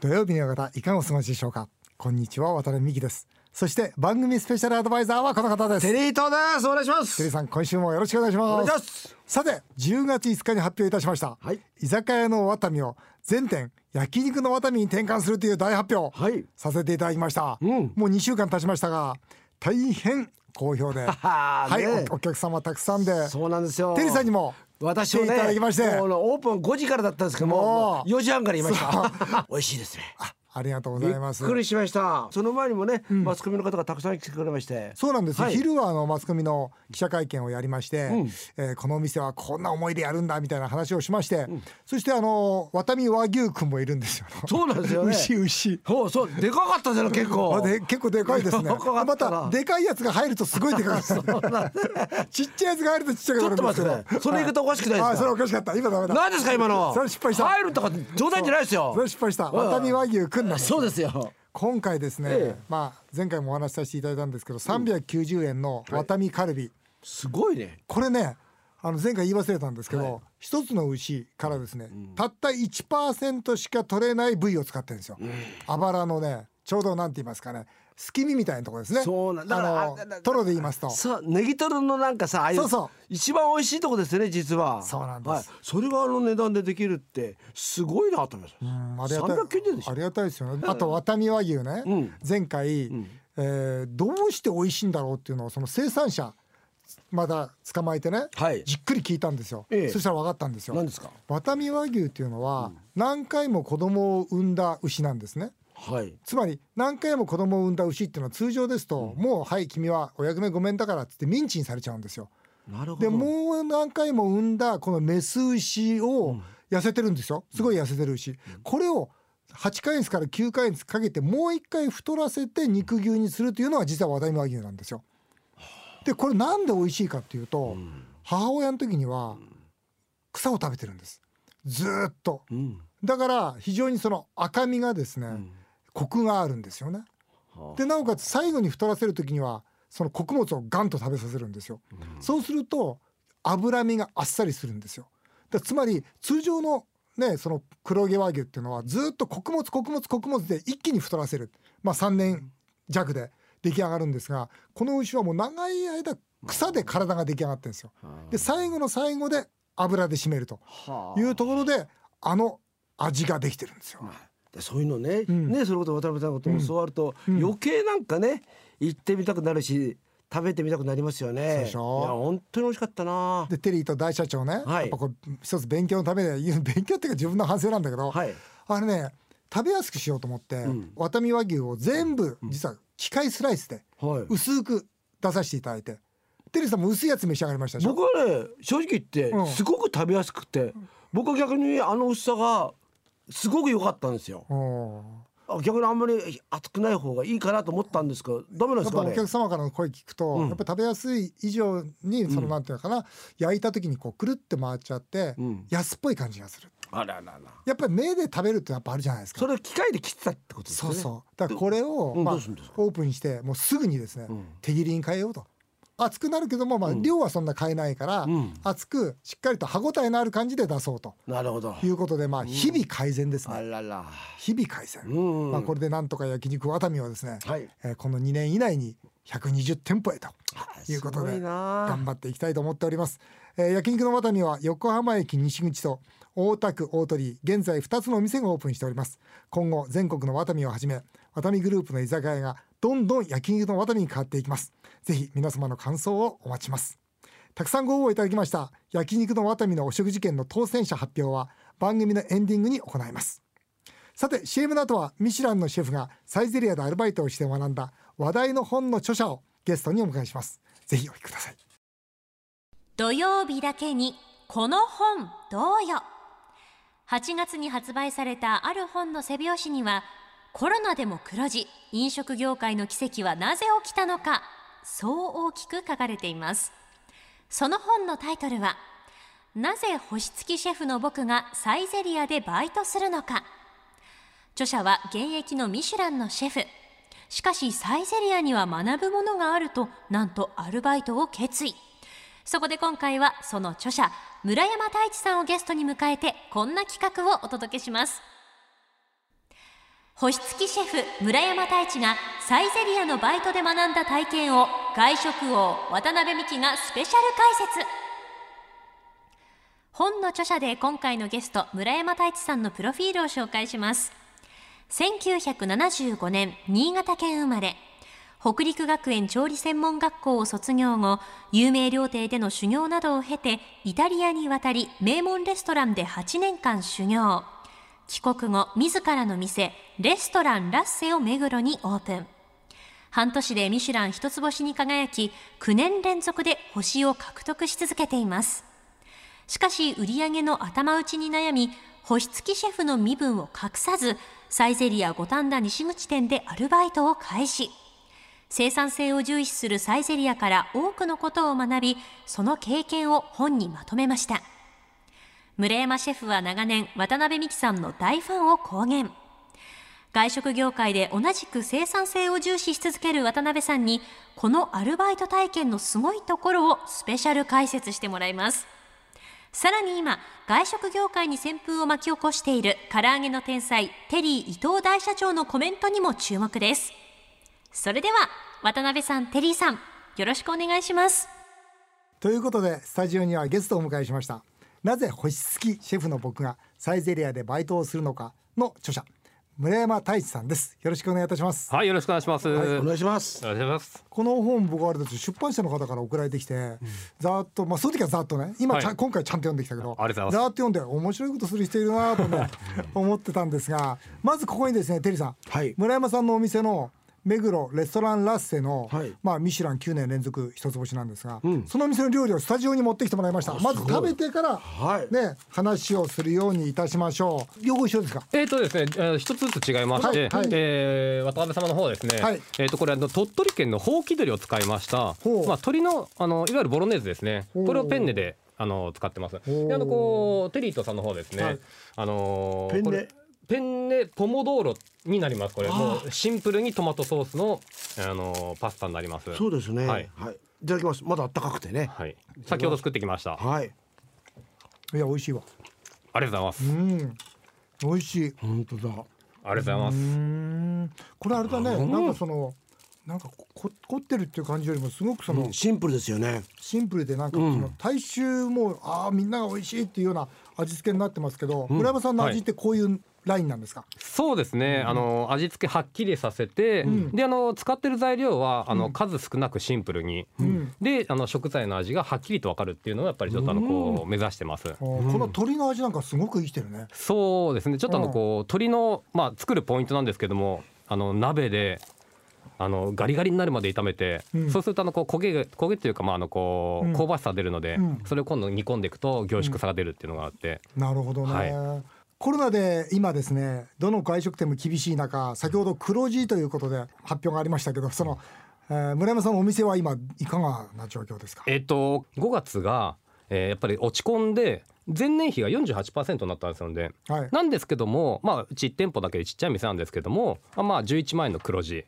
土曜日の方いかがお過ごしでしょうか？こんにちは渡辺美希です。そして番組スペシャルアドバイザーはこの方です。テリートです。お願いしまテリーすさん今週もよろしくお願いします。さて10月5日に発表いたしました、はい。居酒屋のワタミを全店焼肉のワタミに転換するという大発表、はい。させていただきました、うん。もう2週間経ちましたが大変好評で。はい、お客様たくさんで。そうなんですよ。テリーさんにも私もねオープン5時からだったんですけどももう4時半から言いました。美味しいですねありがとうござびっいます。くりしました。その前にもね、マスコミの方がたくさん来てくれまして。そうなんです、はい。昼はあのマスコミの記者会見をやりまして、うん。えーこのお店はこんな思いでやるんだみたいな話をしまして、そしてあのワタミ和牛くんもいるんですよ。そうなんですよね。牛牛。そうそうでかかったじゃん結構。あで結構でかいですね。またでかいやつが入るとすごいでかいですね。ちっちゃいやつが入るとちっちゃくちょっとなるんですけど。待ってね。その言い方おかしくないですか？あそれおかしかった。今ダメだ。何ですか今の？それ失敗した。入るとか冗談じゃないですよ。それ失敗した。ん。ワタミ和牛くんなんです。そうですよ。今回ですね、ええ。まあ前回もお話しさせていただいたんですけど、390円のワタミカルビ。すごいね。これねあの前回言い忘れたんですけど、はい。一つの牛からですね、たった1%しか取れない部位を使ってるんですよ、あばらのねちょうどなんて言いますかねすき身みたいなところですね。そうなんだからトロで言いますと。さネギトロのなんかさああいうそうそう。一番美味しいとこですよね実は。そうなんです。はい、それがあの値段でできるってすごいなと思います、うんありがたい。390円でしょ。ありがたいですよね。あとワタミ和牛ね、うん。前回、えーどうして美味しいんだろうっていうのをその生産者まだ捕まえてね、はい。じっくり聞いたんですよ、ええ。そしたら分かったんですよ。何ですか？ワタミ和牛っていうのは何回も子供を産んだ牛なんですねはい。つまり何回も子供を産んだ牛っていうのは通常ですと、もうはい君はお役目ごめんだからっつってミンチにされちゃうんですよ。なるほど。でもう何回も産んだこのメス牛を痩せてるんですよ。すごい痩せてる牛。これを8ヶ月から9ヶ月かけてもう一回太らせて肉牛にするというのが実は和田和牛なんですよ。でこれなんで美味しいかっていうと、母親の時には草を食べてるんです。ずーっと。うん。だから非常にその赤みがですね、コクがあるんですよね。はあ。でなおかつ最後に太らせる時にはその穀物をガンと食べさせるんですよ、そうすると脂身があっさりするんですよ。だつまり通常のねその黒毛和牛っていうのはずっと穀物穀物穀物で一気に太らせる。まあ3年弱で出来上がるんですがこの牛はもう長い間草で体が出来上がってるんですよ。で最後の最後で油で締めるとはいうところであの味ができてるんですよ。でそういうのね、ん。ねそれこそ渡辺さんのことを教わると、余計なんかね行ってみたくなるし食べてみたくなりますよねいや本当に美味しかったな。でテリーと大社長ね、はい。やっぱこう一つ勉強のためで勉強っていうか自分の反省なんだけど、はい。あれね食べやすくしようと思って、ワタミ和牛を全部実は機械スライスではい。薄く出させていただいてテリーさんも薄いやつ召し上がりました僕はね正直言ってうん。すごく食べやすくて、僕は逆にあの薄さがすごく良かったんですよ。逆にあんまり熱くない方がいいかなと思ったんですけどダメなんですかねやっぱお客様からの声聞くと、うん。やっぱ食べやすい以上にそのなんていうのかな、焼いた時にこうくるって回っちゃって、うん。安っぽい感じがする。あららら。やっぱり目で食べるってやっぱあるじゃないですか。それ機械で切ってたってことですよね。そうそう。だからこれを、まあオープンにしてもうすぐにですね、ん。手切りに変えようと熱くなるけども、まあ、量はそんな変えないから、ん。熱くしっかりと歯ごたえのある感じで出そうと。なるほど。いうことで、まあ、日々改善ですね、日々改善、うんまあ、これでなんとか焼肉ワタミはですね、はい。えーこの2年以内に120店舗へということで頑張っていきたいと思っております、えー焼肉のワタミは横浜駅西口と大田区大鳥居現在2つのお店がオープンしております。今後全国のワタミをはじめワタミグループの居酒屋がどんどん焼肉のワタミに変わっていきます。ぜひ皆様の感想をお待ちます。たくさんご応募いただきました。焼肉のワタミのお食事券の当選者発表は番組のエンディングに行います。さて CM の後はミシュランのシェフがサイゼリアでアルバイトをして学んだ話題の本の著者をゲストにお迎えします。ぜひお聞きください。土曜日だけにこの本どうよ。8月に発売されたある本の背表紙にはコロナでも黒字飲食業界の奇跡はなぜ起きたのかそう大きく書かれています。その本のタイトルはなぜ星付きシェフの僕がサイゼリアでバイトするのか。著者は現役のミシュランのシェフ。しかしサイゼリアには学ぶものがあるとなんとアルバイトを決意。そこで今回はその著者村山太一さんをゲストに迎えてこんな企画をお届けします。星付きシェフ村山太一がサイゼリアのバイトで学んだ体験を外食王渡辺美樹がスペシャル解説。本の著者で今回のゲスト村山太一さんのプロフィールを紹介します。1975年新潟県生まれ。北陸学園調理専門学校を卒業後有名料亭での修行などを経てイタリアに渡り名門レストランで8年間修行。帰国後自らの店レストランラッセを目黒にオープン。半年でミシュラン一つ星に輝き9年連続で星を獲得し続けています。しかし売り上げの頭打ちに悩み星付きシェフの身分を隠さずサイゼリア五反田西口店でアルバイトを開始。生産性を重視するサイゼリアから多くのことを学びその経験を本にまとめました。村山シェフは長年渡辺美樹さんの大ファンを公言。外食業界で同じく生産性を重視し続ける渡辺さんにこのアルバイト体験のすごいところをスペシャル解説してもらいます。さらに今外食業界に旋風を巻き起こしている唐揚げの天才テリー伊藤大社長のコメントにも注目です。それでは渡辺さんテリーさんよろしくお願いします。ということでスタジオにはゲストをお迎えしました。なぜ星付きシェフの僕がサイゼリアでバイトをするのかの著者村山太一さんです。よろしくお願いいたします。はい、よろしくお願いします。はい、おお願いします。願いします。この本僕はあれです出版社の方から送られてきて、ざーっとまあその時はざーっとね今はい。今回ちゃんと読んできたけどありがとうございます。ざーっと読んで面白いことする人いるなとね思ってたんですがまずここにですねテリーさん、はい。村山さんのお店の目黒レストランラッセの、はい。まあミシュラン9年連続一つ星なんですが、ん。そのお店の料理をスタジオに持ってきてもらいました。まず食べてから、はい。ね話をするようにいたしましょう。両方一緒ですか？えっ、とですね、えー一つずつ違いまして、はいはい。えー渡辺様の方ですね、はい。えっ、とこれあの鳥取県のほうき鶏を使いました。まあ鶏のあのいわゆるボロネーズですね。これをペンネであの使ってます。であのこうテリートさんの方ですね、はい。あのーペンネ。これペンネポモドーロになります。これもうシンプルにトマトソースのあのーパスタになります。そうですね。ははいい。い、ただきます。まだ暖かくてね。はい。先ほど作ってきました。あはい。いや美味しいわりがとうございます。うん美味しい本当だ。ありがとうございます。うんこれあれだね、なんかそのなんかここ凝ってるっていう感じよりもすごくその、うんシンプルですよね。シンプルでなんかその大衆もああみんなが美味しいっていうような味付けになってますけど、村山さんの味ってこういうラインなんですか、そうですね、あの味付けはっきりさせて、であの使ってる材料はあの、数少なくシンプルに、ん。であの食材の味がはっきりと分かるっていうのをやっぱりちょっとあのこう目指してます。この鶏の味なんかすごく生きてるね。そうですね。ちょっとあのこう鶏のまあ作るポイントなんですけどもあの鍋であのガリガリになるまで炒めて、うん。そうするとあのこう焦げが焦げっていうかまああのこうん。う香ばしさ出るので、うん。それを今度煮込んでいくと凝縮さが出るっていうのがあって、なるほどね、はコロナで今ですねどの外食店も厳しい中先ほど黒字ということで発表がありましたけどその、えー村山さんのお店は今いかがな状況ですか？えっと5月が、えーやっぱり落ち込んで前年比が48%になったんですのではい。なんですけどもまあうち1店舗だけでちっちゃい店なんですけどもあまあ11万円の黒字。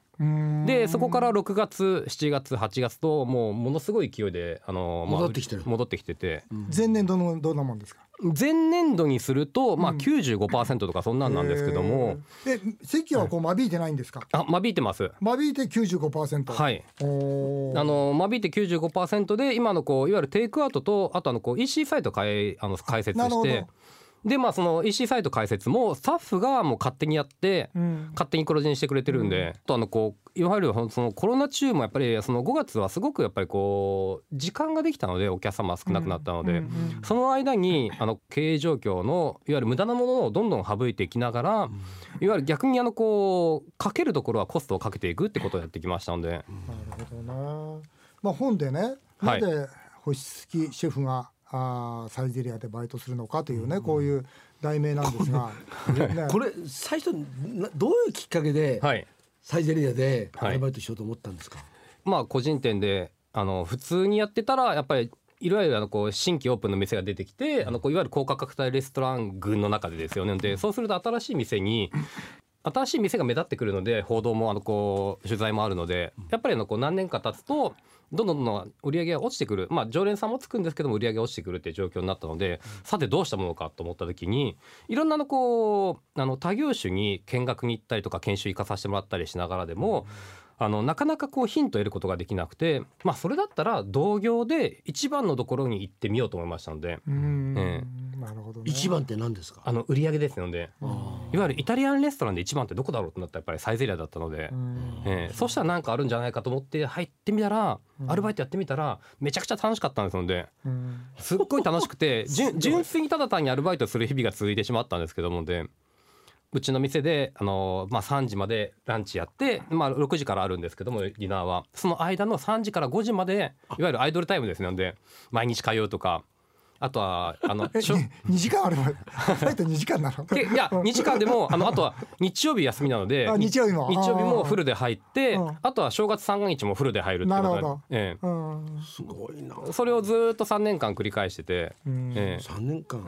でそこから6月7月8月ともうものすごい勢いであの、まあ戻ってきてる。戻ってきてて。前年度のどんなもんですか？前年度にするとまあ95%とかそんなんなんですけども、え席はこう間引いてないんですか、あ間引いてます。間引いて95%はい。おー。あの間引いて95%で今のこういわゆるテイクアウトとあとあのこう EC サイト開あの開設なるほど。してでまあその EC サイト開設もスタッフがもう勝手にやって、うん。勝手に黒字にしてくれてるんで、あとあのこういわゆるそのコロナ中もやっぱりその5月はすごくやっぱりこう時間ができたのでお客様少なくなったので、その間にあの経営状況のいわゆる無駄なものをどんどん省いていきながら、いわゆる逆にあのこうかけるところはコストをかけていくってことをやってきましたので、なるほどな。まあ本でね、はないぜ星付きシェフがあーサイゼリアでバイトするのかというね、こういう題名なんですが、ね。これ最初などういうきっかけではい。サイゼリアではい。アルバイトしようと思ったんですか？まあ個人店であの普通にやってたらやっぱりいわゆるあのこう新規オープンの店が出てきてあのこういわゆる高価格帯レストラン群の中でですよね。でそうすると新しい店に新しい店が目立ってくるので報道もあのこう取材もあるのでやっぱりあのこう何年か経つとどんどんどんどん売り上げが落ちてくる、まあ、常連さんもつくんですけども売り上げが落ちてくるっていう状況になったので、さてどうしたものかと思った時にいろんなのこうあの他業種に見学に行ったりとか研修行かさせてもらったりしながらでも、あのなかなかこうヒントを得ることができなくて、まあ、それだったら同業で一番のところに行ってみようと思いましたのでうん。えなるほどね。一番って何ですか？あの売り上げですのでいわゆるイタリアンレストランで一番ってどこだろうとなったらやっぱりサイゼリアだったので。うん。えーそうしたらなんかあるんじゃないかと思って入ってみたら、アルバイトやってみたらめちゃくちゃ楽しかったんですのでうん。すっごい楽しくて 純純粋にただ単にアルバイトする日々が続いてしまったんですけどもでうちの店で、あのまあ、3時までランチやって、まあ、6時からあるんですけどもディナーは。その間の3時から5時までいわゆるアイドルタイムですので毎日通うとかあとはあのえしょ二時間あればファイト2時間なの？け いや2時間でもあのあとは日曜日休みなのであ日曜日も？日曜日もフルで入ってうん。あとは正月三が日もフルで入るっていうことでなるほど。えうん。すごいなえそれをずっと3年間繰り返してて、うん。ええ。三年間？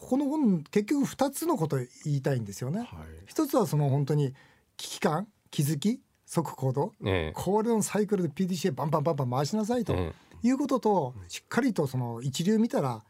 この本結局2つのこと言いたいんですよね。はい。一つはその本当に危機感気づき即行動。ええ。これのサイクルで PDCA バンバンバンバン回しなさいと。えいうこととしっかりとその一流見たら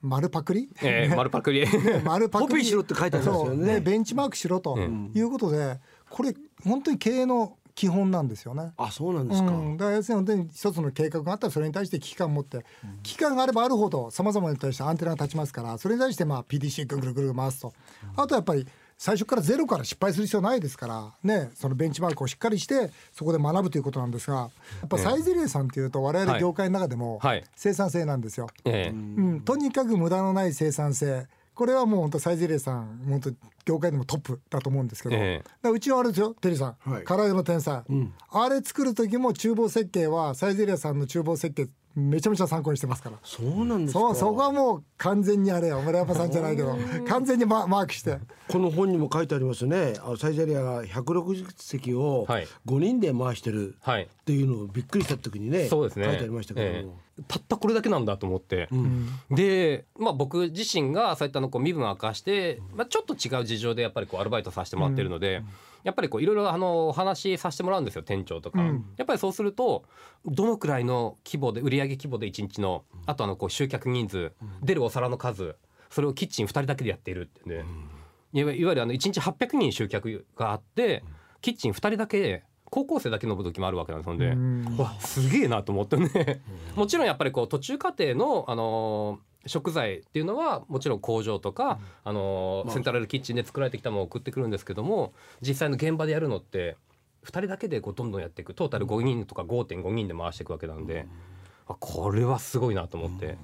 丸パクリ？えええ 丸パクリ。丸パクリ。コピーしろって書いてありますよね。そう。でベンチマークしろとうん。いうことでこれ本当に経営の基本なんですよね。あそうなんですか、うん、だから要するに本当に一つの計画があったらそれに対して危機感を持って、危機感があればあるほどさまざまに対してアンテナが立ちますからそれに対してまあ PDC ぐるぐるぐる回すと、あとやっぱり最初からゼロから失敗する必要ないですからねそのベンチマークをしっかりしてそこで学ぶということなんですがやっぱサイゼリヤさんっていうと我々業界の中でもはい。生産性なんですよ。ええ。うん、とにかく無駄のない生産性。これはもう本当サイゼリヤさん本当業界でもトップだと思うんですけど、ええ。うちはあれですよテリーさん、はい。唐揚げの天才、あれ作る時も厨房設計はサイゼリヤさんの厨房設計めちゃめちゃ参考にしてますから。そうなんですか。そうそこはもう完全にあれよ。村山さんじゃないけど。完全にママークして。この本にも書いてありますね。あのサイゼリアが160席をはい。5人で回してるはい。っていうのをびっくりした時にねそうですね。書いてありましたけど。も、ええ。たったこれだけなんだと思って、うん。で、まあ、僕自身がそういったのこう身分を明かして、まあ、ちょっと違う事情でやっぱりこうアルバイトさせてもらってるので、やっぱりこういろいろあのお話しさせてもらうんですよ店長とか、うん。やっぱりそうするとどのくらいの規模で売上規模で1日のあとあのこう集客人数、出るお皿の数それをキッチン2人だけでやっているってね、いわいわゆるあの1日800人集客があってキッチン2人だけ高校生だけの時もあるわけなんですので、うん。わすげえなと思ってね。もちろんやっぱりこう途中過程の、あのー食材っていうのはもちろん工場とか、あのセントラルキッチンで作られてきたものを送ってくるんですけども実際の現場でやるのって2人だけでこうどんどんやっていく。トータル5人とか5.5人で回していくわけなんで、あこれはすごいなと思って。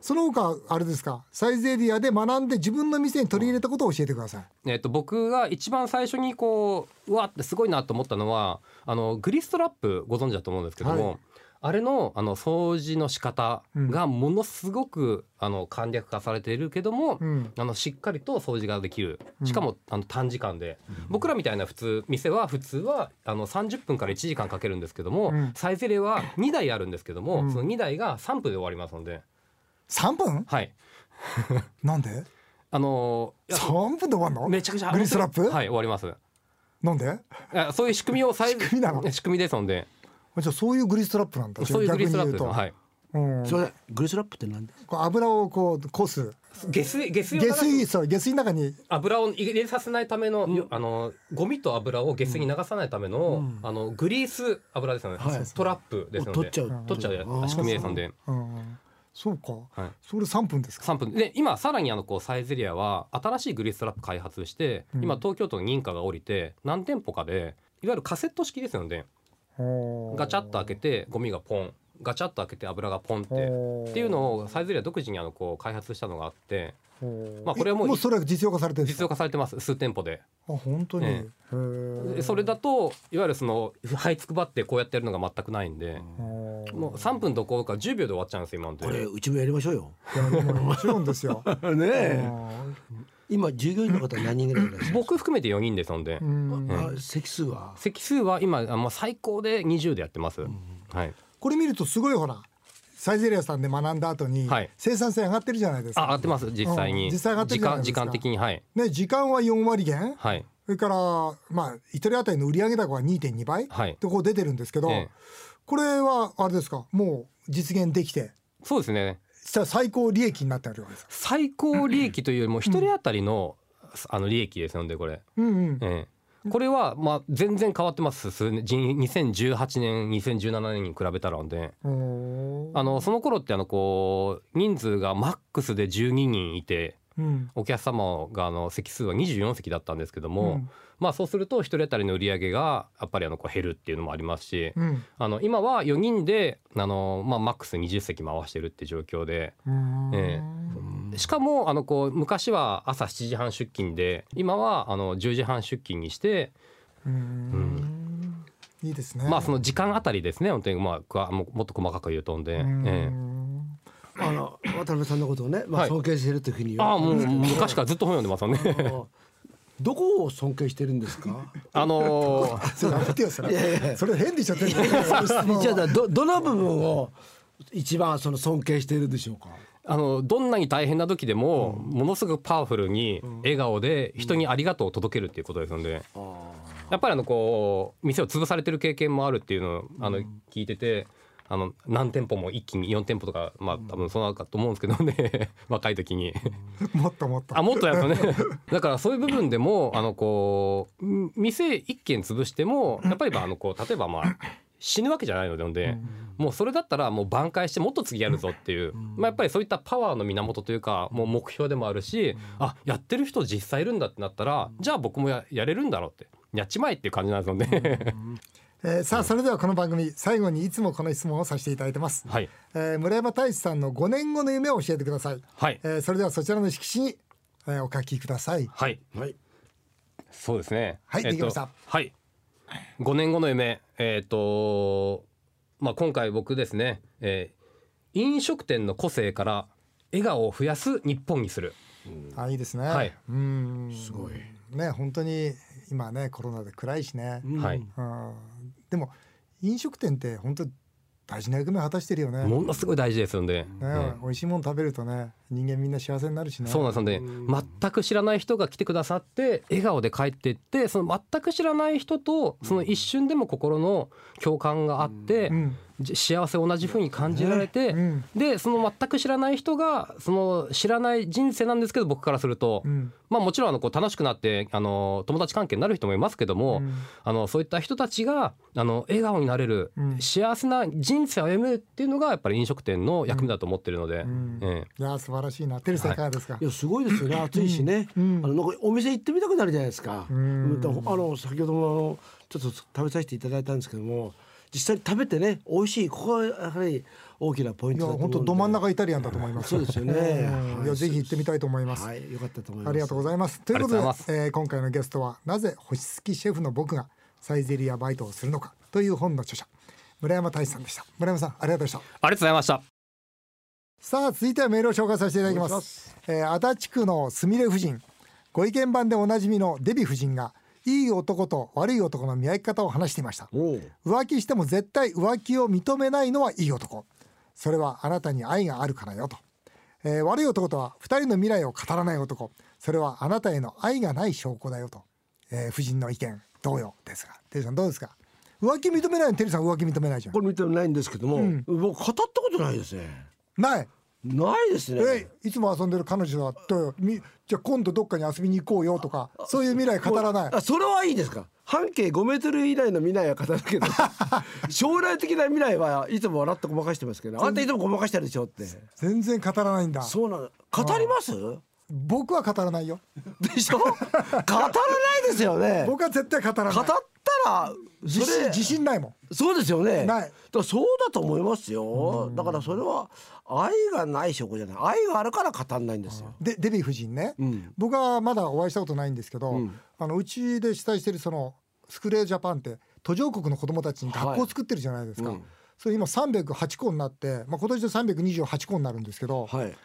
その他あれですか？サイゼリヤで学んで自分の店に取り入れたことを教えてください。えっと僕が一番最初にこううわってすごいなと思ったのはあのグリストラップご存知だと思うんですけども、はいあれのあの掃除の仕方がものすごく、あの簡略化されているけども、うん。あのしっかりと掃除ができる。しかも、あの短時間で、僕らみたいな普通店は普通はあの30分から1時間かけるんですけども、うん。サイゼリヤは2台あるんですけども、うん。その2台が3分で終わりますので。3分？はい。なんで？あのいや3分で終わるの？めちゃくちゃグリストラップ？はい終わります。なんで？そういう仕組みを仕組みなの？仕組みですのでじゃあそういうグリストラップなんだ。そういうグリストラップです逆にはい。言うん。それグリスラップって何でこう油をこうこす下水下水下水そう下水の中に。油を入れさせないための、よあのゴミと油を下水に流さないための、あのグリース油ですよね、はい。トラップですので取っちゃう取っちゃう仕組みですので、うんそうか、はい。それ3分ですか？3分。で今さらにあのこうサイゼリヤは新しいグリーストラップ開発して、うん。今東京都の認可が下りて何店舗かでいわゆるカセット式ですのでガチャッと開けてゴミがポン。ガチャッと開けて油がポンって。っていうのをサイゼリヤ独自にあのこう開発したのがあって。まあこれはもうもうそれは実用化されてるんですか？実用化されてます。数店舗で。あ本当に、それだといわゆるその這いつくばってこうやってやるのが全くないんで。もう3分どころか10秒で終わっちゃうんですよ今のこれでうちもやりましょうよ。もちろんですよ。ねえ今従業員の方何人ぐらいいらっしゃる 僕含めて4人ですので。うん。あ席数は？席数は今あもう最高で20でやってます、はい。これ見るとすごいほらサイゼリヤさんで学んだ後にはい。生産性上がってるじゃないですか、あ上がってます実際に。うん実際上がってるじゃないですか。時間時間的にはい。ね時間は4割減。はい。それからまあ一人当たりの売上高が2.2倍はい。とこう出てるんですけど、ええ。これはあれですか？もう実現できて。そうですねしたら最高利益になってるわけですか？最高利益というよりも一人当たりのあの利益ですのでこれ、うんうん。ええ、これはまあ全然変わってます。数年じ2018年2017年に比べたらで。あのその頃ってあのこう人数がマックスで12人いてうん。お客様があの席数は24席だったんですけども、うんまあそうすると一人当たりの売り上げがやっぱりあのこう減るっていうのもありますし、うん。あの今は4人であの、まあ、マックス20席回してるって状況でうん。えしかもあのこう昔は朝7時半出勤で今はあの10時半出勤にして、うん。いいですね。まあその時間あたりですね本当にまあくわももっと細かく言うとんで、うん。えあの渡辺さんのことをね、まあ、はい。尊敬してるというふうにえ言わああもうれてますけど昔からずっと本読んでますよね。どこを尊敬してるんですか？あのーそれやめてよそれ。いやいやそれ変でしょ。じゃあどどの部分を一番その尊敬しているでしょうか？あのどんなに大変な時でも、ものすごくパワフルに笑顔で人にありがとうを届けるっていうことですので、やっぱりあのこう店を潰されてる経験もあるっていうのをあの聞いてて。あの何店舗も一気に4店舗とかまあ多分そうなのかと思うんですけどね。若い時に。もっともっと。あもっとやるとね。だからそういう部分でもあのこうん店一軒潰してもやっぱりまああのこう例えばまあ死ぬわけじゃないのででもうそれだったらもう挽回してもっと次やるぞっていう、まあ、やっぱりそういったパワーの源というかもう目標でもあるしあやってる人実際いるんだってなったらじゃあ僕もややれるんだろうって。やっちまえっていう感じなんですよね。えーさあそれではこの番組最後にいつもこの質問をさせていただいてます。はい、えー村山大志さんの5年後の夢を教えてください。はいえーそれではそちらの色紙に、えーお書きください。はいはいそうですね。はいえっとできましたはい。5年後の夢、えっ、と、まあ、今回僕ですね、えー飲食店の個性から笑顔を増やす日本にする。あいいですね。はいうん。すごいね本当に今ねコロナで暗いしね。はい。うん。でも飲食店って本当大事な役目を果たしてるよね。ねものすごい大事ですので。美味しいもの食べるとね人間みんな幸せになるしね。そうなんですので全く知らない人が来てくださって笑顔で帰っていってその全く知らない人とその一瞬でも心の共感があってうん。じ幸せを同じ風に感じられて、うん。でその全く知らない人がその知らない人生なんですけど僕からすると、うん。まあもちろんあのこう楽しくなってあの友達関係になる人もいますけども、うん。あのそういった人たちがあの笑顔になれる、うん。幸せな人生を歩むっていうのがやっぱり飲食店の役目だと思ってるので、ん。え晴らしいな。テルさんいかがですか？いやすごいですよね 暑いしね、うんあのなんかお店行ってみたくなるじゃないですか、んだからあの先ほどもあのちょっと食べさせていただいたんですけども実際に食べてね美味しいここがやはり大きなポインいやトだと思う本当ど真ん中イタリアンだと思います。そうですよねうんいやぜひ行ってみたいと思います。はいよかったと思いますありがとうございます。ということでえー今回のゲストはなぜ星付きシェフの僕がサイゼリヤバイトをするのかという本の著者村山大志さんでした。村山さんありがとうございました。ありがとうございました。さあ続いてはメールを紹介させていただきます。えー足立区のすみれ夫人。ご意見番でおなじみのデヴィ夫人がいい男と悪い男の見分け方を話していました。浮気しても絶対浮気を認めないのはいい男。それはあなたに愛があるからよと、えー悪い男とは二人の未来を語らない男。それはあなたへの愛がない証拠だよと、えー夫人の意見同様ですが。テリーさんどうですか？浮気認めないの？テリーさん浮気認めないじゃん。これ見てないんですけども、僕語ったことないですね。ないないですね。えいつも遊んでる彼女だとみじゃあ今度どっかに遊びに行こうよとかそういう未来語らない。あそれはいいですか？半径5メートル以内の未来は語るけど将来的な未来はいつも笑ってごまかしてますけどあんたいつもごまかしてるでしょって全然語らないんだそうなの語ります僕は語らないよ。でしょ？語らないですよね。僕は絶対語らない。語ったら自信自信ないもん。そうですよね。ない。だそうだと思いますよ。だからそれは愛がない証拠じゃない。愛があるから語んないんですよ。でデヴィ夫人ね、ん。僕はまだお会いしたことないんですけど、うん。あのうちで主催してるそのスクレージャパンって途上国の子どもたちに学校を作ってるじゃないですか、はいうん。それ今308校になって、まあ、今年で328校になるんですけど、はい。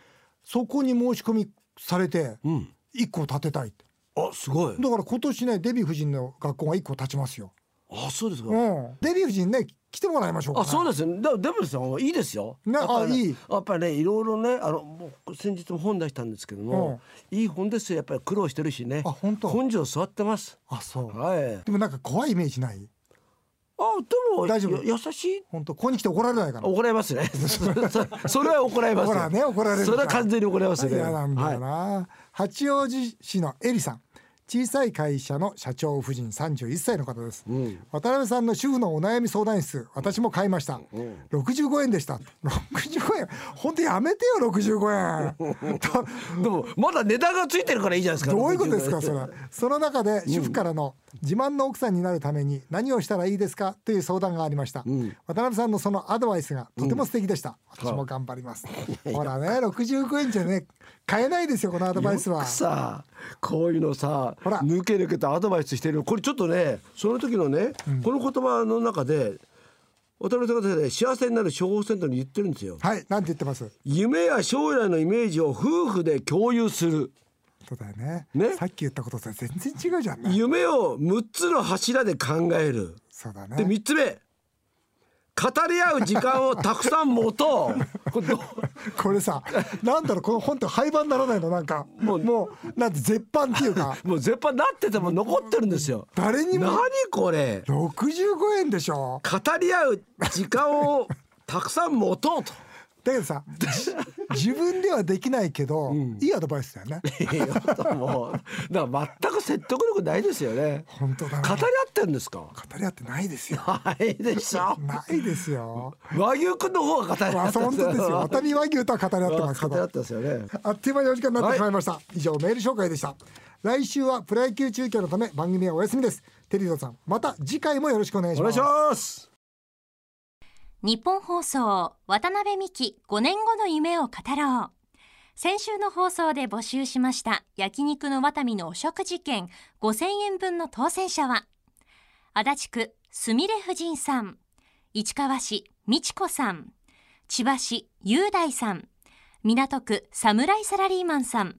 そこに申し込みされてうん。1校建てたいって。あすごい。だから今年ねデヴィ夫人の学校が1校建ちますよ、あそうですか。うん、デヴィ夫人ね来てもらいましょうか、あそうです。ねだでもですよ。いいですよ。ねあいい。やっぱりねいろいろねあのもう先日も本出したんですけども、いい本ですよ。やっぱり苦労してるしね。あ本当。根性座ってます。あそう。はい。でもなんか怖いイメージない？あでも大丈夫。や優しい。本当ここに来て怒られないかな。怒られますね。そ それは怒られますね。怒られるそれは完全に怒られますね。嫌なんだよはい。な、八王子市のエリさん小さい会社の社長夫人31歳の方です、うん。渡辺さんの主婦のお悩み相談室私も買いました、65円でした。65円。本当やめてよ65円。とでもまだ値段がついてるからいいじゃないですか。どういうことですかそれ。れその中で主婦からの自慢の奥さんになるために何をしたらいいですか？という相談がありました、ん。渡辺さんのそのアドバイスがとても素敵でした、私も頑張ります、ほらね65円じゃね買えないですよこのアドバイスは。さこういうのさほら。抜け抜けとアドバイスしてる。これちょっとねその時のね、この言葉の中で渡辺さんがね幸せになる処方箋とに言ってるんですよ。はいなんて言ってます？夢や将来のイメージを夫婦で共有する。そうだよね。ね。さっき言ったことと全然違うじゃんね。夢を6つの柱で考える。でそうだね。3つ目語り合う時間をたくさん持とう。これさなんだろうこの本って廃盤にならないのなんか。もうもうなんて絶版っていうか。もう絶版なってても残ってるんですよ。誰にも。何これ？65円でしょ。語り合う時間をたくさん持とうとだけどさじ 自分ではできないけど、いいアドバイスだよね。もうだから全く説得力ないですよね。本当だな語り合ってんですか？語り合ってないですよ。ないでしょ。ないですよ。和牛くんの方が語り合あって本当ですよ。渡辺和牛とは語り合ってますけど。語り合ってますよね。あっという間にお時間になってしまいました、以上メール紹介でした。来週はプロ野球中継のため番組はお休みです。テリードさんまた次回もよろしくお願いします。お願いします日本放送渡辺美希5年後の夢を語ろう。先週の放送で募集しました焼肉のワタミのお食事券5000円分の当選者は足立区すみれ婦人さん市川市美智子さん千葉市雄大さん港区侍サラリーマンさん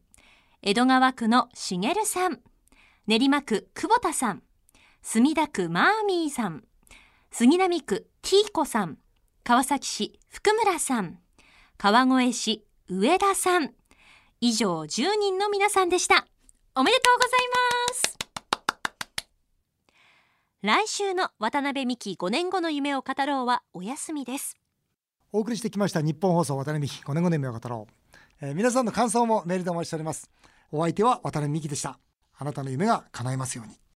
江戸川区のしげるさん練馬区久保田さん墨田区マーミーさん杉並区ティーコさん川崎市福村さん。川越市上田さん。以上10人の皆さんでした。おめでとうございます。来週の渡辺美希5年後の夢を語ろうはお休みです。お送りしてきました日本放送渡辺美希5年後の夢を語ろう、えー皆さんの感想もメールでお待ちしております。お相手は渡辺美希でした。あなたの夢が叶いますように。